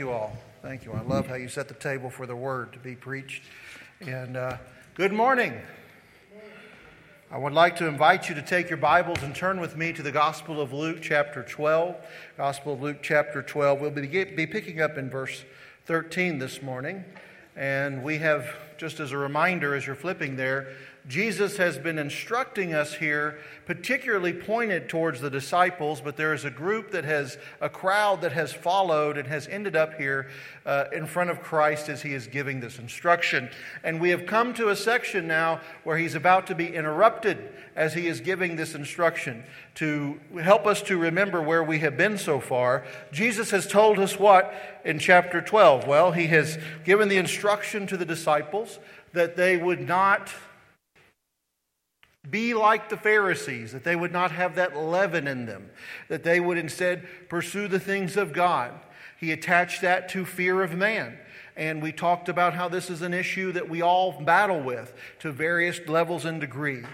you all. Thank you. I love how you set the table for the word to be preached. And uh, good morning. I would like to invite you to take your Bibles and turn with me to the Gospel of Luke, chapter 12. Gospel of Luke, chapter 12. We'll be, be picking up in verse 13 this morning. And we have, just as a reminder, as you're flipping there, Jesus has been instructing us here, particularly pointed towards the disciples, but there is a group that has, a crowd that has followed and has ended up here uh, in front of Christ as he is giving this instruction. And we have come to a section now where he's about to be interrupted as he is giving this instruction to help us to remember where we have been so far. Jesus has told us what in chapter 12? Well, he has given the instruction to the disciples that they would not be like the Pharisees, that they would not have that leaven in them, that they would instead pursue the things of God. He attached that to fear of man. And we talked about how this is an issue that we all battle with to various levels and degree.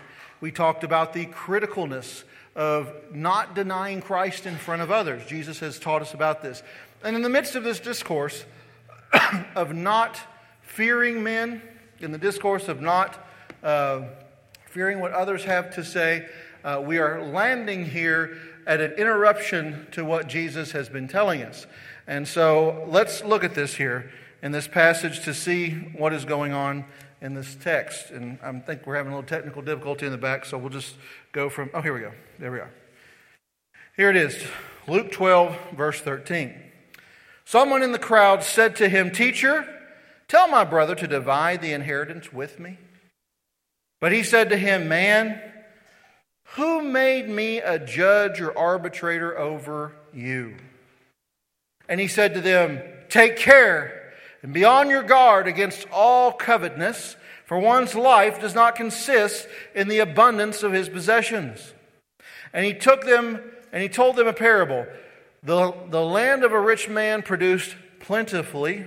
We talked about the criticalness of not denying Christ in front of others. Jesus has taught us about this. And in the midst of this discourse of not fearing men, in the discourse of not uh, fearing what others have to say. Uh, we are landing here at an interruption to what Jesus has been telling us. And so let's look at this here in this passage to see what is going on in this text. And I think we're having a little technical difficulty in the back, so we'll just go from. Oh, here we go. There we are. Here it is Luke 12, verse 13. Someone in the crowd said to him, Teacher, tell my brother to divide the inheritance with me. But he said to him, Man, who made me a judge or arbitrator over you? And he said to them, Take care and be on your guard against all covetousness, for one's life does not consist in the abundance of his possessions. And he took them and he told them a parable. The, the land of a rich man produced plentifully.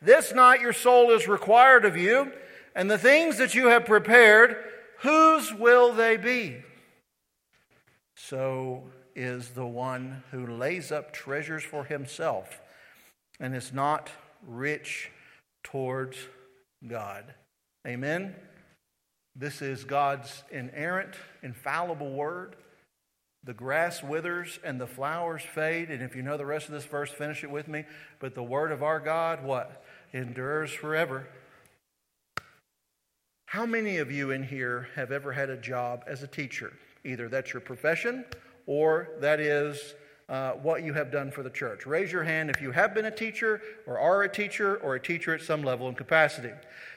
this night your soul is required of you, and the things that you have prepared, whose will they be? So is the one who lays up treasures for himself and is not rich towards God. Amen? This is God's inerrant, infallible word. The grass withers and the flowers fade. And if you know the rest of this verse, finish it with me. But the word of our God, what? Endures forever. How many of you in here have ever had a job as a teacher? Either that's your profession or that is uh, what you have done for the church. Raise your hand if you have been a teacher or are a teacher or a teacher at some level and capacity.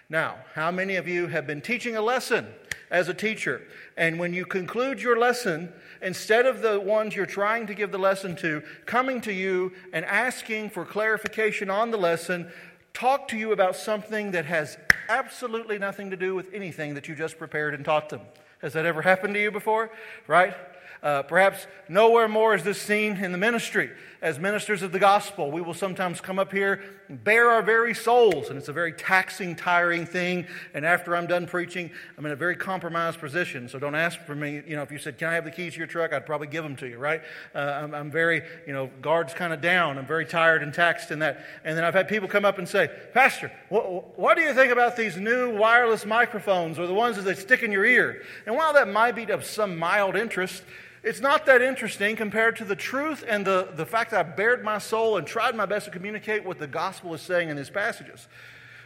Now, how many of you have been teaching a lesson as a teacher? And when you conclude your lesson, instead of the ones you're trying to give the lesson to coming to you and asking for clarification on the lesson, talk to you about something that has absolutely nothing to do with anything that you just prepared and taught them. Has that ever happened to you before? Right? Uh, perhaps nowhere more is this seen in the ministry. As ministers of the gospel, we will sometimes come up here and bare our very souls, and it's a very taxing, tiring thing. And after I'm done preaching, I'm in a very compromised position. So don't ask for me. You know, if you said, Can I have the keys to your truck? I'd probably give them to you, right? Uh, I'm, I'm, very, you know, guards kind of down. I'm very tired and taxed in that. And then I've had people come up and say, Pastor, what, what do you think about these new wireless microphones or the ones that they stick in your ear? And while that might be of some mild interest, it's not that interesting compared to the truth and the, the fact that I bared my soul and tried my best to communicate what the gospel is saying in these passages.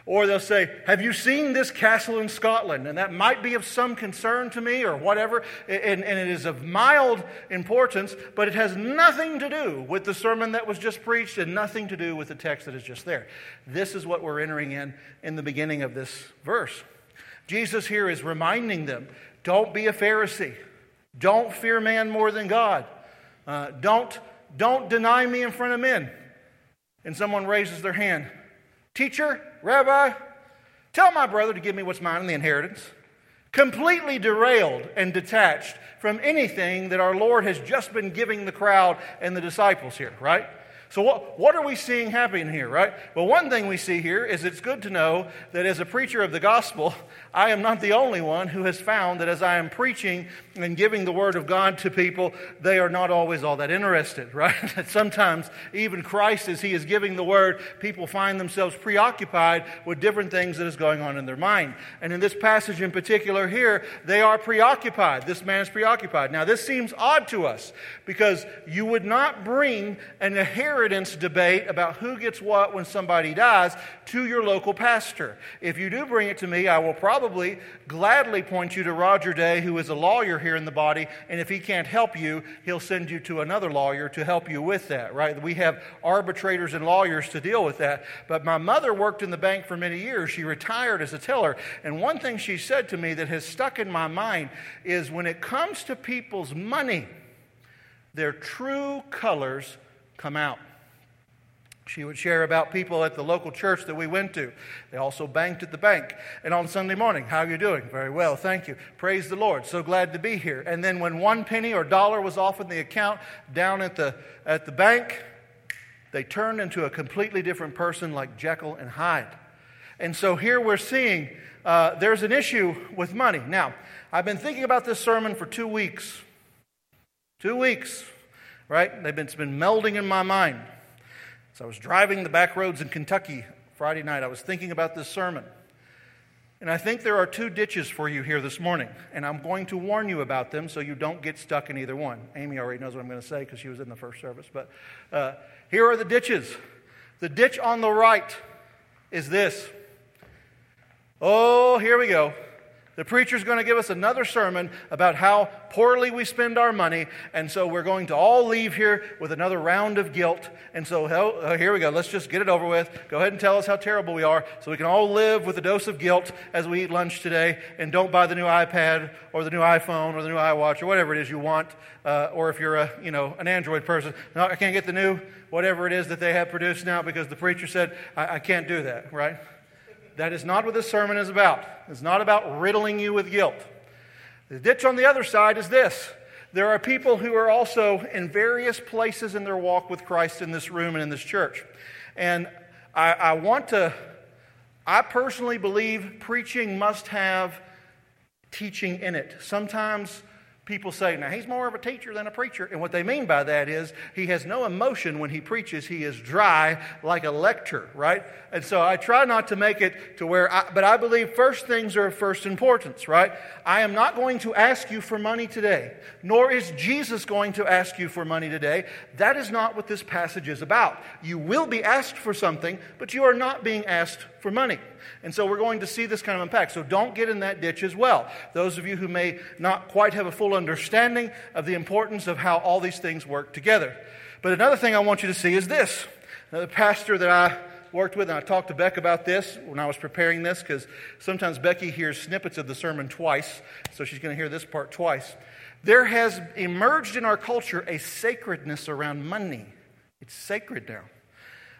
Or they'll say, Have you seen this castle in Scotland? And that might be of some concern to me or whatever. And, and, it is of mild importance, but it has nothing to do with the sermon that was just preached and nothing to do with the text that is just there. This is what we're entering in in the beginning of this verse. Jesus here is reminding them don't be a Pharisee. Don't fear man more than God. Uh, don't, don't deny me in front of men. And someone raises their hand. Teacher, Rabbi, tell my brother to give me what's mine in the inheritance. Completely derailed and detached from anything that our Lord has just been giving the crowd and the disciples here, right? So, what, what are we seeing happening here, right? Well, one thing we see here is it's good to know that as a preacher of the gospel, I am not the only one who has found that as I am preaching and giving the word of God to people, they are not always all that interested, right? that sometimes even Christ, as he is giving the word, people find themselves preoccupied with different things that is going on in their mind. And in this passage in particular here, they are preoccupied. This man is preoccupied. Now, this seems odd to us because you would not bring an inheritance debate about who gets what when somebody dies to your local pastor. If you do bring it to me, I will probably probably gladly point you to Roger Day, who is a lawyer here in the body, and if he can't help you, he'll send you to another lawyer to help you with that, right? We have arbitrators and lawyers to deal with that. But my mother worked in the bank for many years. She retired as a teller, and one thing she said to me that has stuck in my mind is when it comes to people's money, their true colors come out. She would share about people at the local church that we went to. They also banked at the bank. And on Sunday morning, how are you doing? Very well, thank you. Praise the Lord. So glad to be here. And then when one penny or dollar was off in the account down at the, at the bank, they turned into a completely different person like Jekyll and Hyde. And so here we're seeing uh, there's an issue with money. Now, I've been thinking about this sermon for two weeks. Two weeks, right? They've been, it's been melding in my mind. So I was driving the back roads in Kentucky Friday night. I was thinking about this sermon. And I think there are two ditches for you here this morning. And I'm going to warn you about them so you don't get stuck in either one. Amy already knows what I'm going to say because she was in the first service. But uh, here are the ditches. The ditch on the right is this. Oh, here we go. The preacher's going to give us another sermon about how poorly we spend our money, and so we're going to all leave here with another round of guilt. And so uh, here we go. Let's just get it over with. Go ahead and tell us how terrible we are so we can all live with a dose of guilt as we eat lunch today, and don't buy the new iPad or the new iPhone or the new iWatch or whatever it is you want. Uh, or if you're a, you know, an Android person, no, I can't get the new whatever it is that they have produced now because the preacher said, I, I can't do that, right? That is not what this sermon is about. It's not about riddling you with guilt. The ditch on the other side is this there are people who are also in various places in their walk with Christ in this room and in this church. And I, I want to, I personally believe preaching must have teaching in it. Sometimes people say, now he's more of a teacher than a preacher. And what they mean by that is he has no emotion when he preaches. He is dry like a lecture, right? And so I try not to make it to where, I, but I believe first things are of first importance, right? I am not going to ask you for money today, nor is Jesus going to ask you for money today. That is not what this passage is about. You will be asked for something, but you are not being asked for money. And so we're going to see this kind of impact. So don't get in that ditch as well. Those of you who may not quite have a full understanding of the importance of how all these things work together. But another thing I want you to see is this. The pastor that I worked with, and I talked to Beck about this when I was preparing this, because sometimes Becky hears snippets of the sermon twice, so she's going to hear this part twice. There has emerged in our culture a sacredness around money. It's sacred now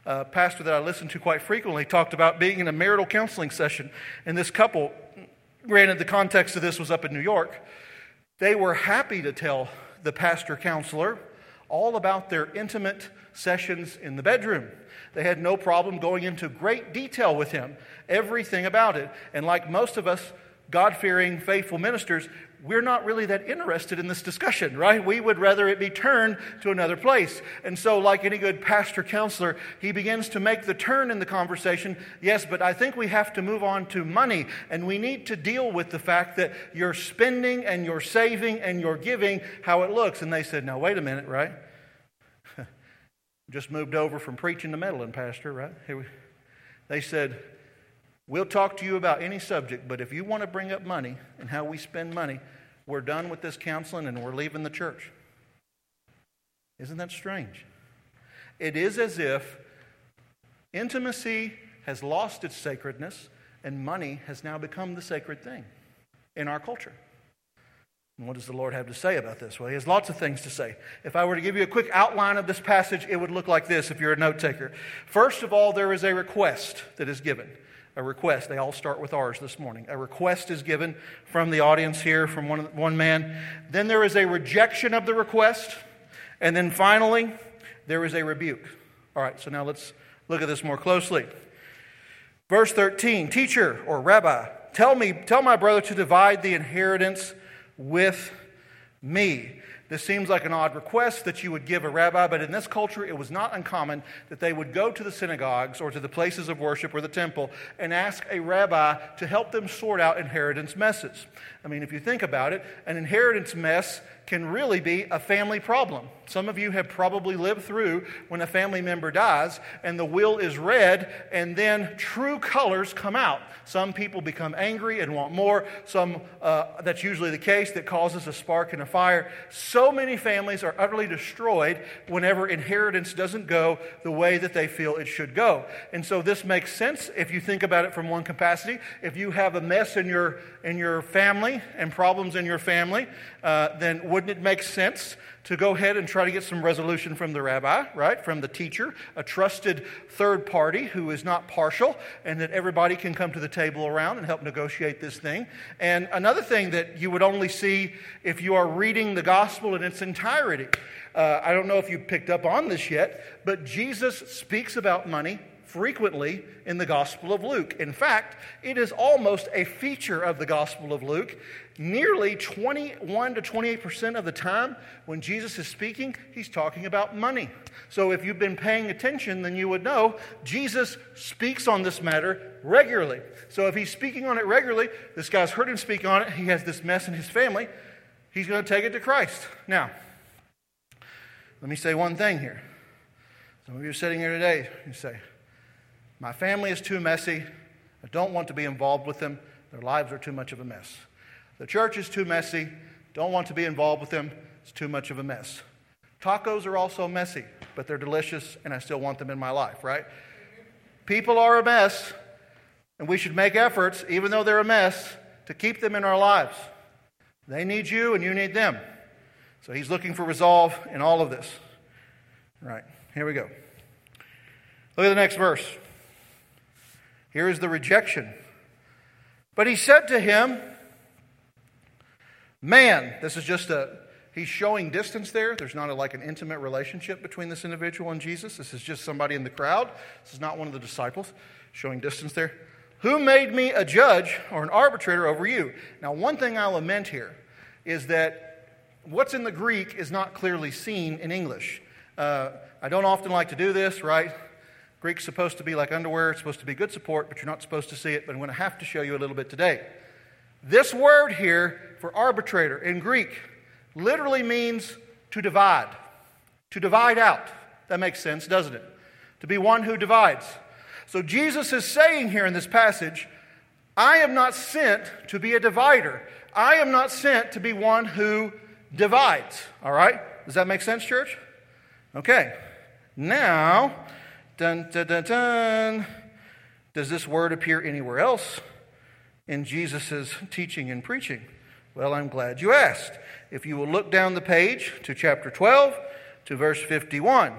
uh, pastor that I listened to quite frequently talked about being in a marital counseling session. And this couple, granted, the context of this was up in New York, they were happy to tell the pastor counselor all about their intimate sessions in the bedroom. They had no problem going into great detail with him, everything about it. And like most of us, God fearing, faithful ministers, we're not really that interested in this discussion, right? We would rather it be turned to another place. And so, like any good pastor counselor, he begins to make the turn in the conversation. Yes, but I think we have to move on to money, and we need to deal with the fact that you're spending and you're saving and you're giving, how it looks. And they said, Now, wait a minute, right? Just moved over from preaching to meddling, Pastor, right? They said, We'll talk to you about any subject, but if you want to bring up money and how we spend money, we're done with this counseling and we're leaving the church. Isn't that strange? It is as if intimacy has lost its sacredness and money has now become the sacred thing in our culture. And what does the Lord have to say about this? Well, He has lots of things to say. If I were to give you a quick outline of this passage, it would look like this if you're a note taker. First of all, there is a request that is given. A request. They all start with ours this morning. A request is given from the audience here, from one, one man. Then there is a rejection of the request. And then finally, there is a rebuke. All right, so now let's look at this more closely. Verse 13 Teacher or rabbi, tell me, tell my brother to divide the inheritance with me. This seems like an odd request that you would give a rabbi, but in this culture, it was not uncommon that they would go to the synagogues or to the places of worship or the temple and ask a rabbi to help them sort out inheritance messes. I mean, if you think about it, an inheritance mess can really be a family problem. Some of you have probably lived through when a family member dies and the will is read and then true colors come out. Some people become angry and want more. Some, uh, that's usually the case, that causes a spark and a fire. So many families are utterly destroyed whenever inheritance doesn't go the way that they feel it should go. And so this makes sense if you think about it from one capacity. If you have a mess in your, in your family and problems in your family, uh, then wouldn't it make sense to go ahead and try to get some resolution from the rabbi, right? From the teacher, a trusted third party who is not partial, and that everybody can come to the table around and help negotiate this thing. And another thing that you would only see if you are reading the gospel in its entirety. Uh, I don't know if you picked up on this yet, but Jesus speaks about money frequently in the Gospel of Luke. In fact, it is almost a feature of the Gospel of Luke. Nearly 21 to 28% of the time when Jesus is speaking, he's talking about money. So if you've been paying attention, then you would know Jesus speaks on this matter regularly. So if he's speaking on it regularly, this guy's heard him speak on it, he has this mess in his family, he's going to take it to Christ. Now, let me say one thing here. Some of you are sitting here today, you say, my family is too messy. I don't want to be involved with them. Their lives are too much of a mess. The church is too messy. Don't want to be involved with them. It's too much of a mess. Tacos are also messy, but they're delicious, and I still want them in my life, right? People are a mess, and we should make efforts, even though they're a mess, to keep them in our lives. They need you, and you need them. So he's looking for resolve in all of this. All right, here we go. Look at the next verse. Here is the rejection. But he said to him, Man, this is just a, he's showing distance there. There's not a, like an intimate relationship between this individual and Jesus. This is just somebody in the crowd. This is not one of the disciples showing distance there. Who made me a judge or an arbitrator over you? Now, one thing I lament here is that what's in the Greek is not clearly seen in English. Uh, I don't often like to do this, right? Greek's supposed to be like underwear, it's supposed to be good support, but you're not supposed to see it. But I'm going to have to show you a little bit today. This word here for arbitrator in Greek literally means to divide, to divide out. That makes sense, doesn't it? To be one who divides. So Jesus is saying here in this passage, I am not sent to be a divider. I am not sent to be one who divides. All right? Does that make sense, church? Okay. Now, Dun, dun, dun, dun. Does this word appear anywhere else in Jesus' teaching and preaching? Well, I'm glad you asked. If you will look down the page to chapter 12 to verse 51,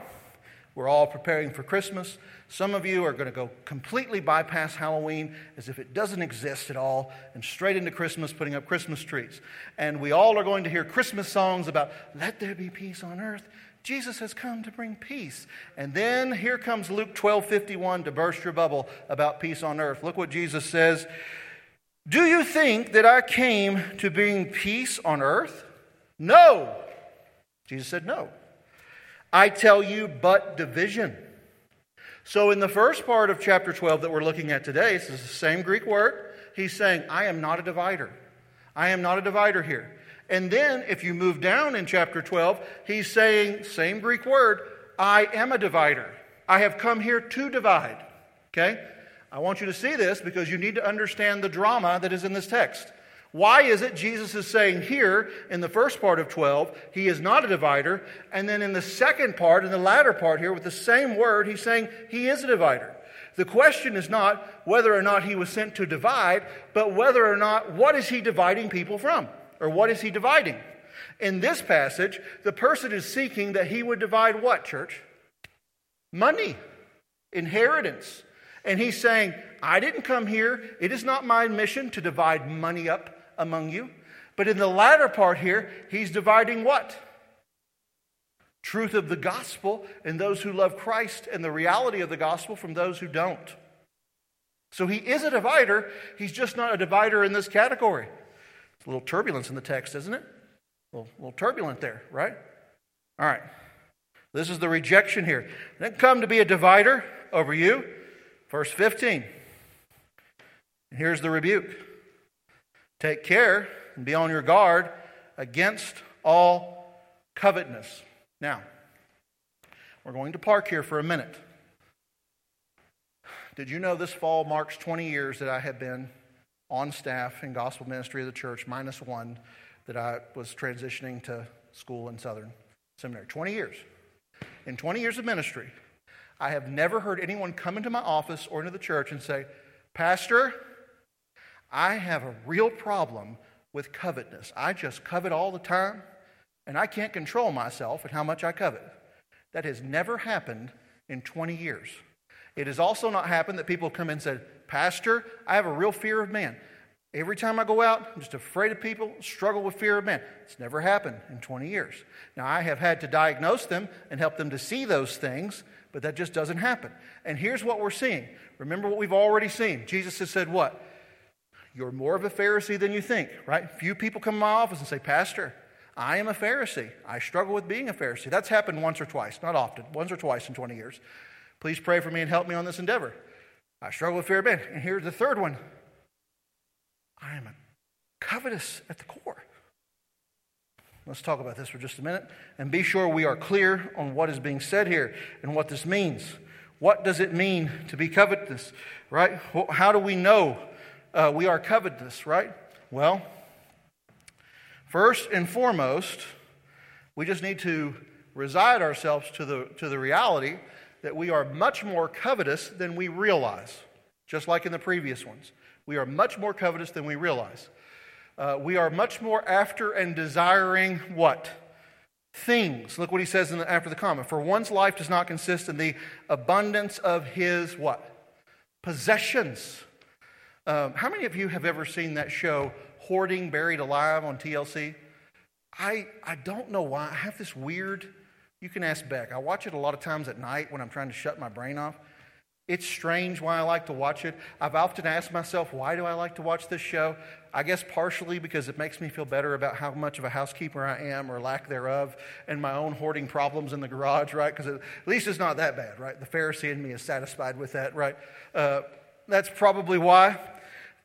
we're all preparing for Christmas. Some of you are going to go completely bypass Halloween as if it doesn't exist at all and straight into Christmas, putting up Christmas trees. And we all are going to hear Christmas songs about, let there be peace on earth Jesus has come to bring peace. And then here comes Luke 12 51 to burst your bubble about peace on earth. Look what Jesus says. Do you think that I came to bring peace on earth? No. Jesus said, No. I tell you, but division. So, in the first part of chapter 12 that we're looking at today, this is the same Greek word. He's saying, I am not a divider. I am not a divider here. And then, if you move down in chapter 12, he's saying, same Greek word, I am a divider. I have come here to divide. Okay? I want you to see this because you need to understand the drama that is in this text. Why is it Jesus is saying here in the first part of 12, he is not a divider, and then in the second part, in the latter part here, with the same word, he's saying he is a divider? The question is not whether or not he was sent to divide, but whether or not what is he dividing people from? Or what is he dividing? In this passage, the person is seeking that he would divide what, church? Money, inheritance. And he's saying, I didn't come here. It is not my mission to divide money up among you. But in the latter part here, he's dividing what? Truth of the gospel and those who love Christ and the reality of the gospel from those who don't. So he is a divider. He's just not a divider in this category. A little turbulence in the text, isn't it? A little, a little turbulent there, right? All right. This is the rejection here. didn't come to be a divider over you. Verse 15. And here's the rebuke Take care and be on your guard against all covetousness. Now, we're going to park here for a minute. Did you know this fall marks 20 years that I have been on staff in gospel ministry of the church, minus one that I was transitioning to school in Southern Seminary? 20 years. In 20 years of ministry, I have never heard anyone come into my office or into the church and say, Pastor, I have a real problem with covetousness. I just covet all the time, and I can't control myself and how much I covet. That has never happened in 20 years. It has also not happened that people come in and said, Pastor, I have a real fear of man. Every time I go out, I'm just afraid of people, struggle with fear of man. It's never happened in 20 years. Now, I have had to diagnose them and help them to see those things, but that just doesn't happen. And here's what we're seeing. Remember what we've already seen. Jesus has said, What? You're more of a Pharisee than you think, right? Few people come to my office and say, Pastor, I am a Pharisee. I struggle with being a Pharisee. That's happened once or twice, not often, once or twice in 20 years. Please pray for me and help me on this endeavor. I struggle with fear of man. And here's the third one I am a covetous at the core. Let's talk about this for just a minute and be sure we are clear on what is being said here and what this means. What does it mean to be covetous, right? How do we know uh, we are covetous, right? Well, first and foremost, we just need to reside ourselves to the, to the reality that we are much more covetous than we realize, just like in the previous ones. We are much more covetous than we realize. Uh, we are much more after and desiring what? Things. Look what he says the, after the comment. For one's life does not consist in the abundance of his what? Possessions. Um, how many of you have ever seen that show, Hoarding Buried Alive, on TLC? I, I don't know why. I have this weird you can ask Beck. I watch it a lot of times at night when I'm trying to shut my brain off. It's strange why I like to watch it. I've often asked myself, why do I like to watch this show? I guess partially because it makes me feel better about how much of a housekeeper I am or lack thereof and my own hoarding problems in the garage, right? Because at least it's not that bad, right? The Pharisee in me is satisfied with that, right? Uh, that's probably why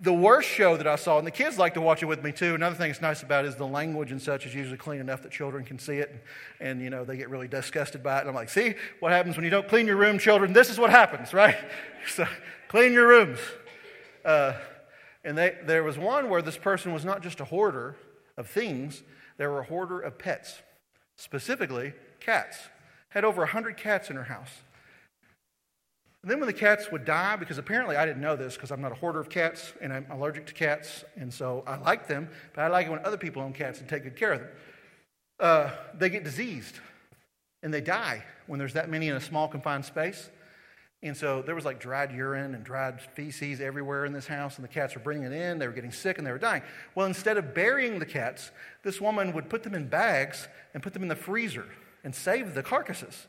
the worst show that I saw, and the kids like to watch it with me too. Another thing that's nice about it is the language and such is usually clean enough that children can see it, and, and, you know they get really disgusted by it. And I'm like, see what happens when you don't clean your room, children? This is what happens, right? so clean your rooms. Uh, and they, there was one where this person was not just a hoarder of things; they were a hoarder of pets, specifically cats. Had over hundred cats in her house. And then when the cats would die, because apparently I didn't know this because I'm not a hoarder of cats and I'm allergic to cats, and so I like them, but I like it when other people own cats and take good care of them. Uh, they get diseased and they die when there's that many in a small confined space. And so there was like dried urine and dried feces everywhere in this house, and the cats were bringing it in. They were getting sick and they were dying. Well, instead of burying the cats, this woman would put them in bags and put them in the freezer and save the carcasses.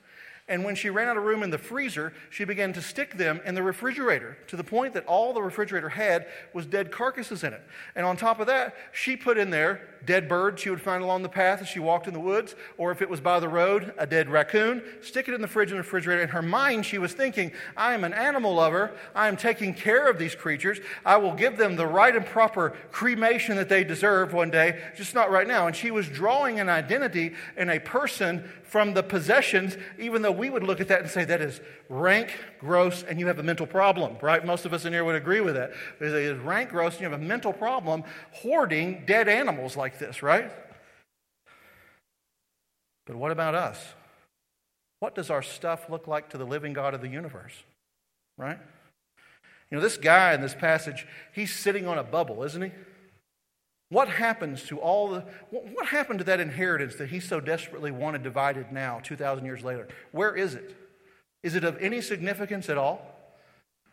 And when she ran out of room in the freezer, she began to stick them in the refrigerator to the point that all the refrigerator had was dead carcasses in it. And on top of that, she put in there dead birds she would find along the path as she walked in the woods, or if it was by the road, a dead raccoon, stick it in the fridge the refrigerator. In her mind, she was thinking, I am an animal lover. I am taking care of these creatures. I will give them the right and proper cremation that they deserve one day, just not right now. And she was drawing an identity in a person from the possessions, even though we would look at that and say that is rank, gross, and you have a mental problem, right? Most of us in here would agree with that. It is rank, gross, and you have a mental problem hoarding dead animals like this, right? But what about us? What does our stuff look like to the living God of the universe, right? You know, this guy in this passage, he's sitting on a bubble, isn't he? What happens to all the, what happened to that inheritance that he so desperately wanted divided now, 2,000 years later? Where is it? Is it of any significance at all?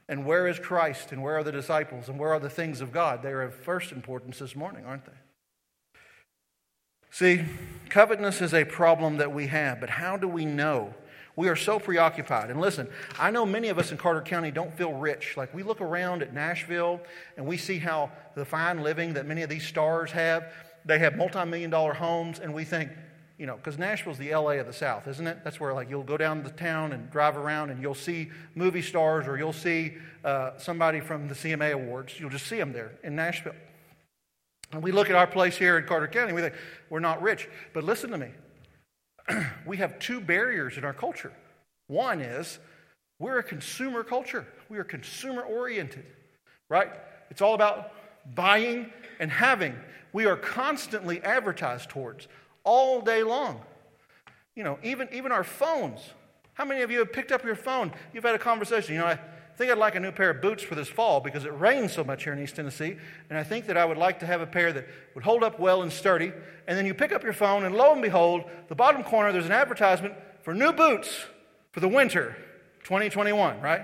And where is Christ? And where are the disciples? And where are the things of God? They are of first importance this morning, aren't they? See, covetousness is a problem that we have, but how do we know? We are so preoccupied. And listen, I know many of us in Carter County don't feel rich. Like we look around at Nashville and we see how the fine living that many of these stars have, they have multi million dollar homes, and we think, you know, because Nashville's the LA of the South, isn't it? That's where, like, you'll go down the town and drive around and you'll see movie stars or you'll see uh, somebody from the CMA Awards. You'll just see them there in Nashville. And we look at our place here in Carter County, we think, we're not rich. But listen to me. we have two barriers in our culture. One is we're a consumer culture, we are consumer oriented, right? It's all about buying and having. We are constantly advertised towards all day long. You know, even, even our phones. How many of you have picked up your phone? You've had a conversation. You know, I, think I'd like a new pair of boots for this fall because it rains so much here in East Tennessee. And I think that I would like to have a pair that would hold up well and sturdy. And then you pick up your phone, and lo and behold, the bottom corner, there's an advertisement for new boots for the winter 2021, right?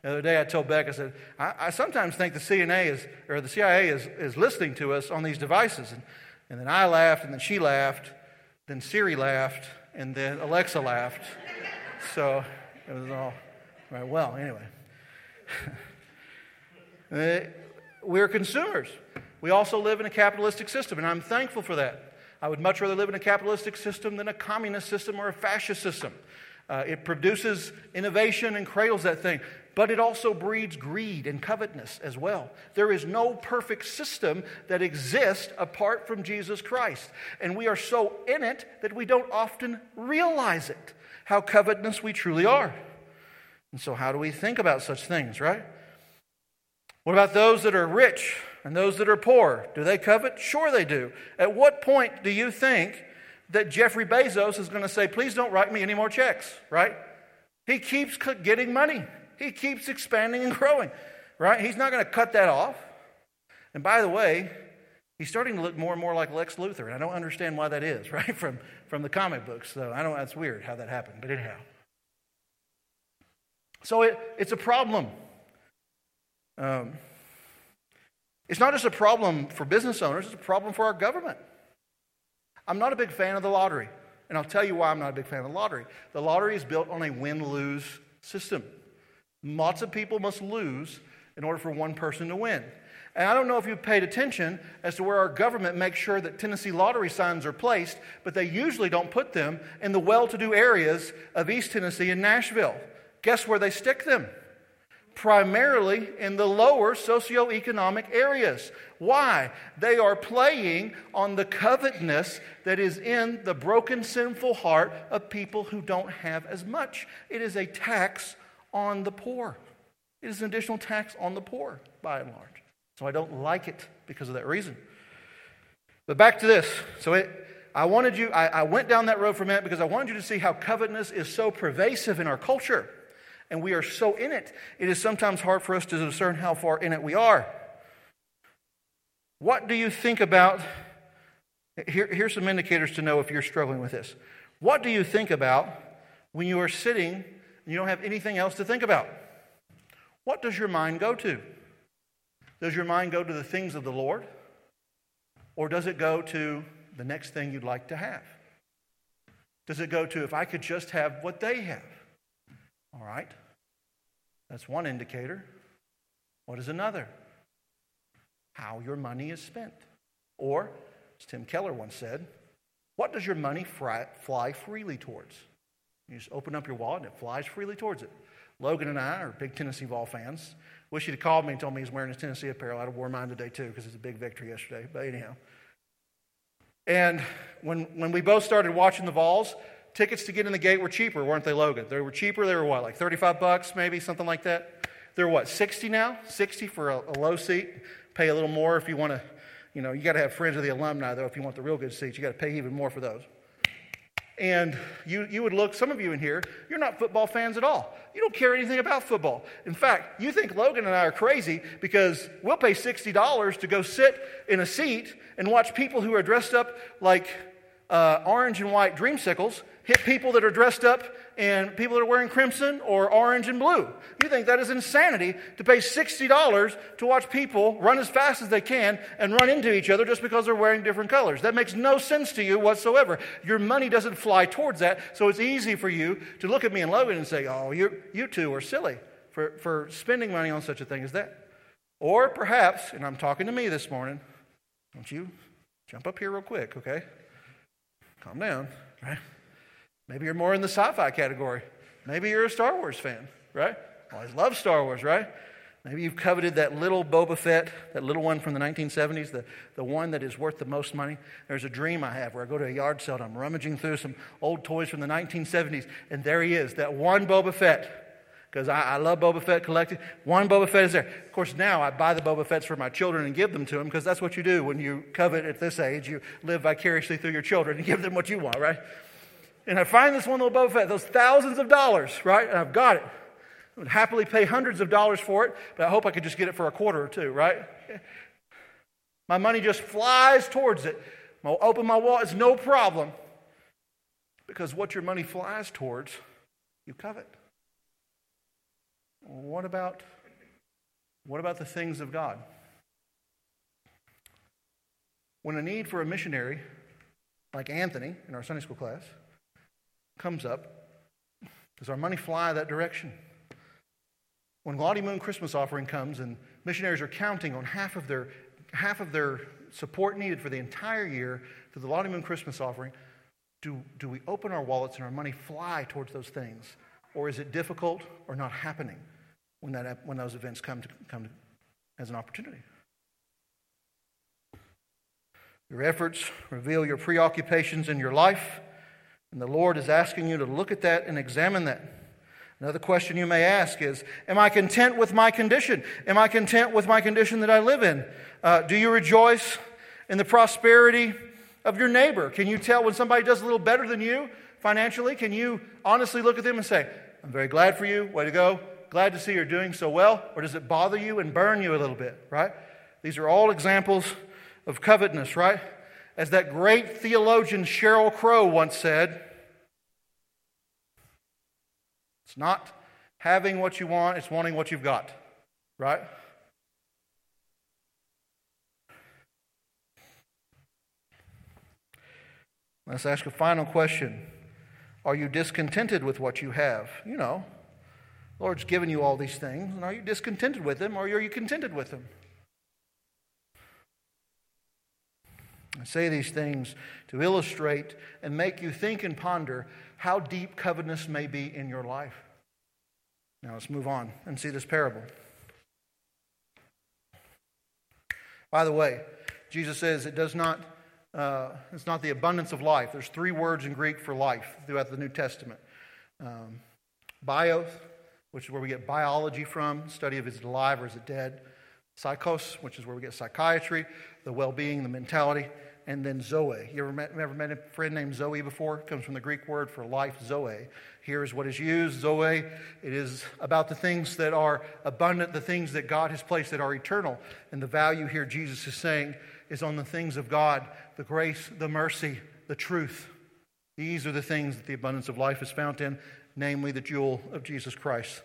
The other day I told Beck, I said, I, I sometimes think the CNA is, or the CIA is, is listening to us on these devices. And, and then I laughed, and then she laughed, then Siri laughed, and then Alexa laughed. So it was all right. Well, anyway. Uh, we're consumers. We also live in a capitalistic system, and I'm thankful for that. I would much rather live in a capitalistic system than a communist system or a fascist system. Uh, it produces innovation and cradles that thing, but it also breeds greed and covetousness as well. There is no perfect system that exists apart from Jesus Christ, and we are so in it that we don't often realize it, how covetous we truly are. And so, how do we think about such things, right? What about those that are rich and those that are poor? Do they covet? Sure, they do. At what point do you think that Jeffrey Bezos is going to say, please don't write me any more checks, right? He keeps getting money, he keeps expanding and growing, right? He's not going to cut that off. And by the way, he's starting to look more and more like Lex Luthor, and I don't understand why that is, right? From, from the comic books. So I don't, that's weird how that happened, but anyhow. So it, it's a problem. Um, it's not just a problem for business owners, it's a problem for our government. I'm not a big fan of the lottery, and I'll tell you why I'm not a big fan of the lottery. The lottery is built on a win lose system. Lots of people must lose in order for one person to win. And I don't know if you've paid attention as to where our government makes sure that Tennessee lottery signs are placed, but they usually don't put them in the well to do areas of East Tennessee and Nashville. Guess where they stick them? Primarily in the lower socioeconomic areas. Why? They are playing on the covetousness that is in the broken, sinful heart of people who don't have as much. It is a tax on the poor. It is an additional tax on the poor, by and large. So I don't like it because of that reason. But back to this. So it, I wanted you, I, I went down that road for a minute because I wanted you to see how covetousness is so pervasive in our culture and we are so in it, it is sometimes hard for us to discern how far in it we are. What do you think about? Here, here's some indicators to know if you're struggling with this. What do you think about when you are sitting and you don't have anything else to think about? What does your mind go to? Does your mind go to the things of the Lord? Or does it go to the next thing you'd like to have? Does it go to, if I could just have what they have? All right? That's one indicator. What is another? How your money is spent. Or, as Tim Keller once said, what does your money fly freely towards? You just open up your wallet and it flies freely towards it. Logan and I are big Tennessee ball fans. Wish he'd have called me and told me he's wearing his Tennessee apparel. I'd have worn mine today too because it's a big victory yesterday. But anyhow. And when, when we both started watching the Vols, Tickets to get in the gate were cheaper, weren't they, Logan? They were cheaper. They were what, like 35 bucks, maybe, something like that? They're what, 60 now? 60 for a, a low seat. Pay a little more if you want to, you know, you got to have friends of the alumni, though, if you want the real good seats. You got to pay even more for those. And you, you would look, some of you in here, you're not football fans at all. You don't care anything about football. In fact, you think Logan and I are crazy because we'll pay $60 to go sit in a seat and watch people who are dressed up like uh, orange and white dreamsicles hit people that are dressed up and people that are wearing crimson or orange and blue. You think that is insanity to pay $60 to watch people run as fast as they can and run into each other just because they're wearing different colors. That makes no sense to you whatsoever. Your money doesn't fly towards that, so it's easy for you to look at me and Logan and say, oh, you you two are silly for, for spending money on such a thing as that. Or perhaps, and I'm talking to me this morning, don't you jump up here real quick, okay? Calm down, right? Maybe you're more in the sci fi category. Maybe you're a Star Wars fan, right? Always love Star Wars, right? Maybe you've coveted that little Boba Fett, that little one from the 1970s, the, the one that is worth the most money. There's a dream I have where I go to a yard sale and I'm rummaging through some old toys from the 1970s, and there he is, that one Boba Fett. Because I, I, love Boba Fett collecting. One Boba Fett is there. Of course, now I buy the Boba Fetts for my children and give them to them because that's what you do when you covet at this age. You live vicariously through your children and give them what you want, right? and I find this one little Boba Fett, those thousands of dollars, right? And I've got it. I would happily pay hundreds of dollars for it, but I hope I could just get it for a quarter or two, right? My money just flies towards it. I'll open my wallet, it's no problem. Because what your money flies towards, you covet. What about, what about the things of God? When a need for a missionary, like Anthony in our Sunday school class, comes up, does our money fly that direction? When Lottie Moon Christmas offering comes and missionaries are counting on half of their, half of their support needed for the entire year to the Lottie Moon Christmas offering, do, do we open our wallets and our money fly towards those things? Or is it difficult or not happening when, that, when those events come, to, come to, as an opportunity? Your efforts reveal your preoccupations in your life and the Lord is asking you to look at that and examine that. Another question you may ask is Am I content with my condition? Am I content with my condition that I live in? Uh, do you rejoice in the prosperity of your neighbor? Can you tell when somebody does a little better than you financially? Can you honestly look at them and say, I'm very glad for you, way to go, glad to see you're doing so well? Or does it bother you and burn you a little bit, right? These are all examples of covetousness, right? As that great theologian Sheryl Crow once said, it's not having what you want, it's wanting what you've got, right? Let's ask a final question. Are you discontented with what you have? You know, Lord's given you all these things, and are you discontented with them, or are you contented with them? I say these things to illustrate and make you think and ponder how deep covetousness may be in your life. Now let's move on and see this parable. By the way, Jesus says it does not, uh, it's not the abundance of life. There's three words in Greek for life throughout the New Testament um, bios, which is where we get biology from, study of is it alive or is it dead. Psychos, which is where we get psychiatry, the well being, the mentality and then Zoe. You ever met, ever met a friend named Zoe before? It comes from the Greek word for life, Zoe. Here is what is used, Zoe. It is about the things that are abundant, the things that God has placed that are eternal. And the value here, Jesus is saying, is on the things of God the grace, the mercy, the truth. These are the things that the abundance of life is found in, namely the jewel of Jesus Christ,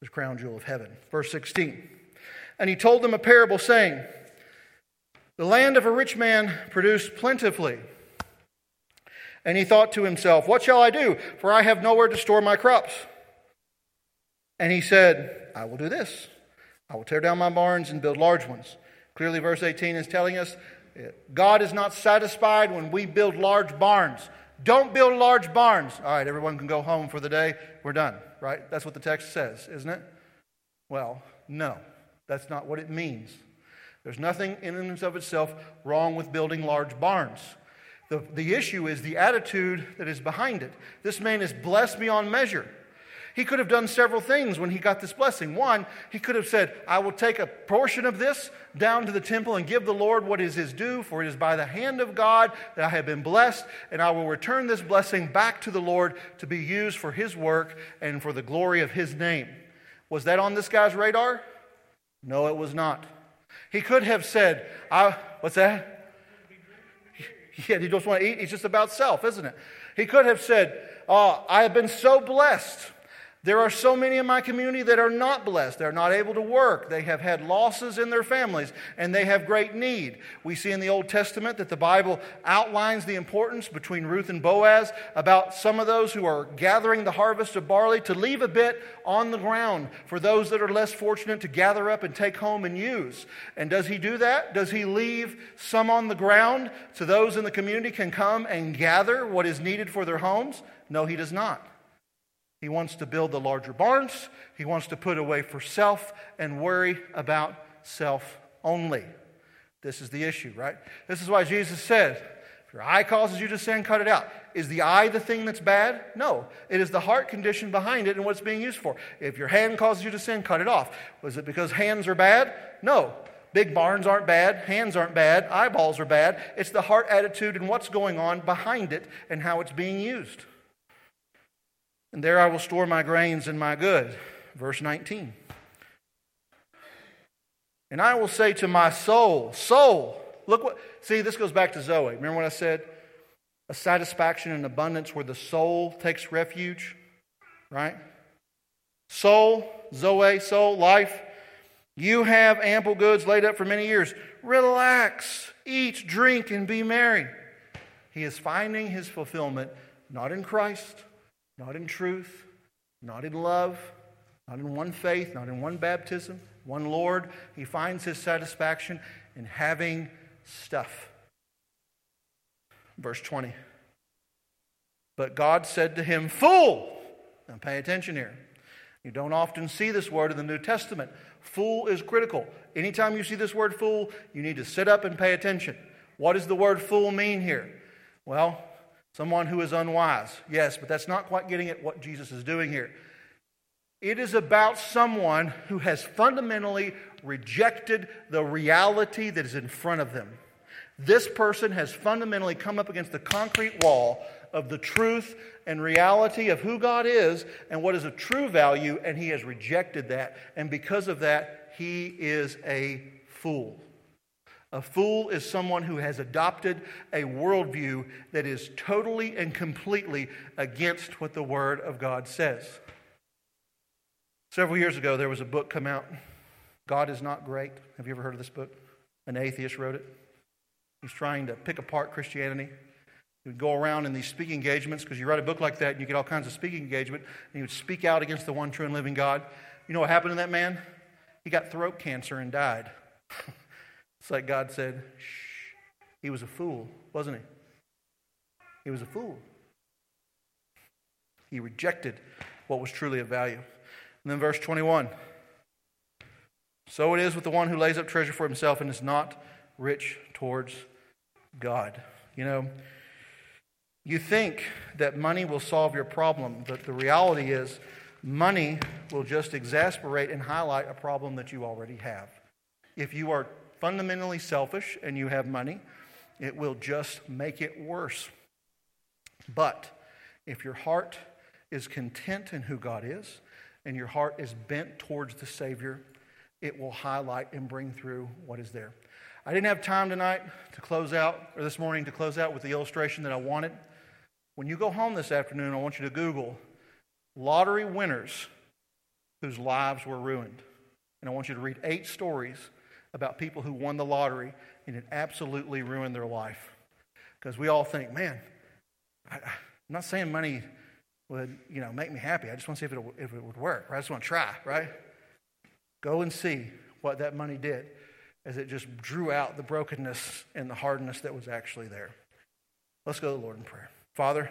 the crown jewel of heaven. Verse 16. And he told them a parable, saying, the land of a rich man produced plentifully. And he thought to himself, What shall I do? For I have nowhere to store my crops. And he said, I will do this. I will tear down my barns and build large ones. Clearly, verse 18 is telling us God is not satisfied when we build large barns. Don't build large barns. All right, everyone can go home for the day. We're done, right? That's what the text says, isn't it? Well, no, that's not what it means. There's nothing in and of itself wrong with building large barns. The, the issue is the attitude that is behind it. This man is blessed beyond measure. He could have done several things when he got this blessing. One, he could have said, I will take a portion of this down to the temple and give the Lord what is his due, for it is by the hand of God that I have been blessed, and I will return this blessing back to the Lord to be used for his work and for the glory of his name. Was that on this guy's radar? No, it was not. He could have said, I, What's that? Yeah, he just want to eat. He's just about self, isn't it? He could have said, oh, I have been so blessed there are so many in my community that are not blessed. They're not able to work. They have had losses in their families and they have great need. We see in the Old Testament that the Bible outlines the importance between Ruth and Boaz about some of those who are gathering the harvest of barley to leave a bit on the ground for those that are less fortunate to gather up and take home and use. And does he do that? Does he leave some on the ground so those in the community can come and gather what is needed for their homes? No, he does not. He wants to build the larger barns. He wants to put away for self and worry about self only. This is the issue, right? This is why Jesus said, if your eye causes you to sin, cut it out. Is the eye the thing that's bad? No. It is the heart condition behind it and what it's being used for. If your hand causes you to sin, cut it off. Was it because hands are bad? No. Big barns aren't bad, hands aren't bad, eyeballs are bad. It's the heart attitude and what's going on behind it and how it's being used and there I will store my grains and my good. Verse 19. And I will say to my soul, Soul, look what, see, this goes back to Zoe. Remember what I said? A satisfaction and abundance where the soul takes refuge, right? Soul, Zoe, soul, life. You have ample goods laid up for many years. Relax, eat, drink, and be merry. He is finding his fulfillment not in Christ, not in truth, not in love, not in one faith, not in one baptism, one Lord. He finds his satisfaction in having stuff. Verse 20. But God said to him, Fool! Now pay attention here. You don't often see this word in the New Testament. Fool is critical. Anytime you see this word fool, you need to sit up and pay attention. What does the word fool mean here? Well, Someone who is unwise. Yes, but that's not quite getting at what Jesus is doing here. It is about someone who has fundamentally rejected the reality that is in front of them. This person has fundamentally come up against the concrete wall of the truth and reality of who God is and what is a true value, and he has rejected that. And because of that, he is a fool. A fool is someone who has adopted a worldview that is totally and completely against what the Word of God says. Several years ago, there was a book come out, God is Not Great. Have you ever heard of this book? An atheist wrote it. He's trying to pick apart Christianity. He would go around in these speaking engagements because you write a book like that and you get all kinds of speaking engagement, and he would speak out against the one true and living God. You know what happened to that man? He got throat cancer and died. It's like God said, shh. He was a fool, wasn't he? He was a fool. He rejected what was truly of value. And then verse 21 So it is with the one who lays up treasure for himself and is not rich towards God. You know, you think that money will solve your problem, but the reality is money will just exasperate and highlight a problem that you already have. If you are fundamentally selfish and you have money, it will just make it worse. But if your heart is content in who God is and your heart is bent towards the Savior, it will highlight and bring through what is there. I didn't have time tonight to close out, or this morning to close out with the illustration that I wanted. When you go home this afternoon, I want you to Google lottery winners whose lives were ruined. And I want you to read eight stories about people who won the lottery and it absolutely ruined their life. Because we all think, man, I, am not saying money would, you know, make me happy. I just want to see if it, if it would work. Right? I just want to try, right? Go and see what that money did as it just drew out the brokenness and the hardness that was actually there. Let's go to the Lord in prayer. Father,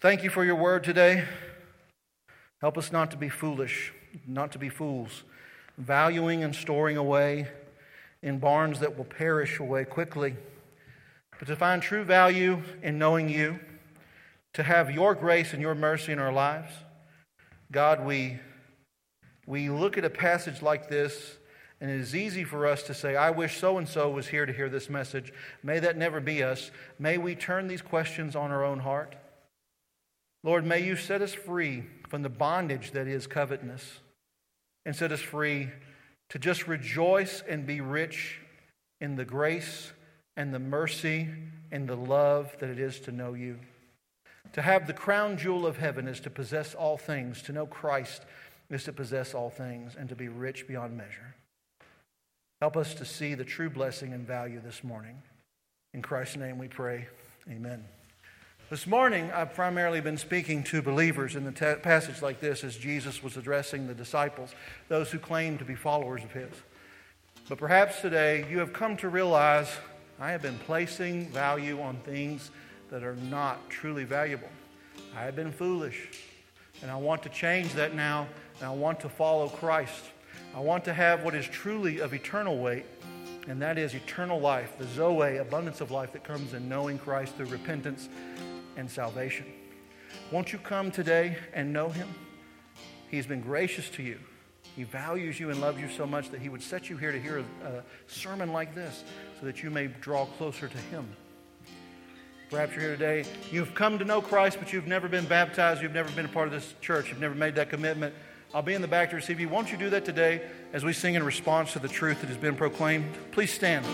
thank you for your word today. Help us not to be foolish, not to be fools valuing and storing away in barns that will perish away quickly, but to find true value in knowing you, to have your grace and your mercy in our lives, God, we, we look at a passage like this, and it is easy for us to say, I wish so and so was here to hear this message. May that never be us. May we turn these questions on our own heart. Lord, may you set us free from the bondage that is covetousness and set us free to just rejoice and be rich in the grace and the mercy and the love that it is to know you. To have the crown jewel of heaven is to possess all things. To know Christ is to possess all things and to be rich beyond measure. Help us to see the true blessing and value this morning. In Christ's name we pray. Amen. This morning, I've primarily been speaking to believers in the te- passage like this as Jesus was addressing the disciples, those who claim to be followers of His. But perhaps today you have come to realize I have been placing value on things that are not truly valuable. I have been foolish, and I want to change that now, and I want to follow Christ. I want to have what is truly of eternal weight, and that is eternal life, the Zoe, abundance of life that comes in knowing Christ through repentance and salvation. Won't you come today and know him? He's been gracious to you. He values you and loves you so much that he would set you here to hear a, sermon like this so that you may draw closer to him. Perhaps you're here today. You've come to know Christ, but you've never been baptized. You've never been a part of this church. You've never made that commitment. I'll be in the back to receive you. Won't you do that today as we sing in response to the truth that has been proclaimed? Please stand.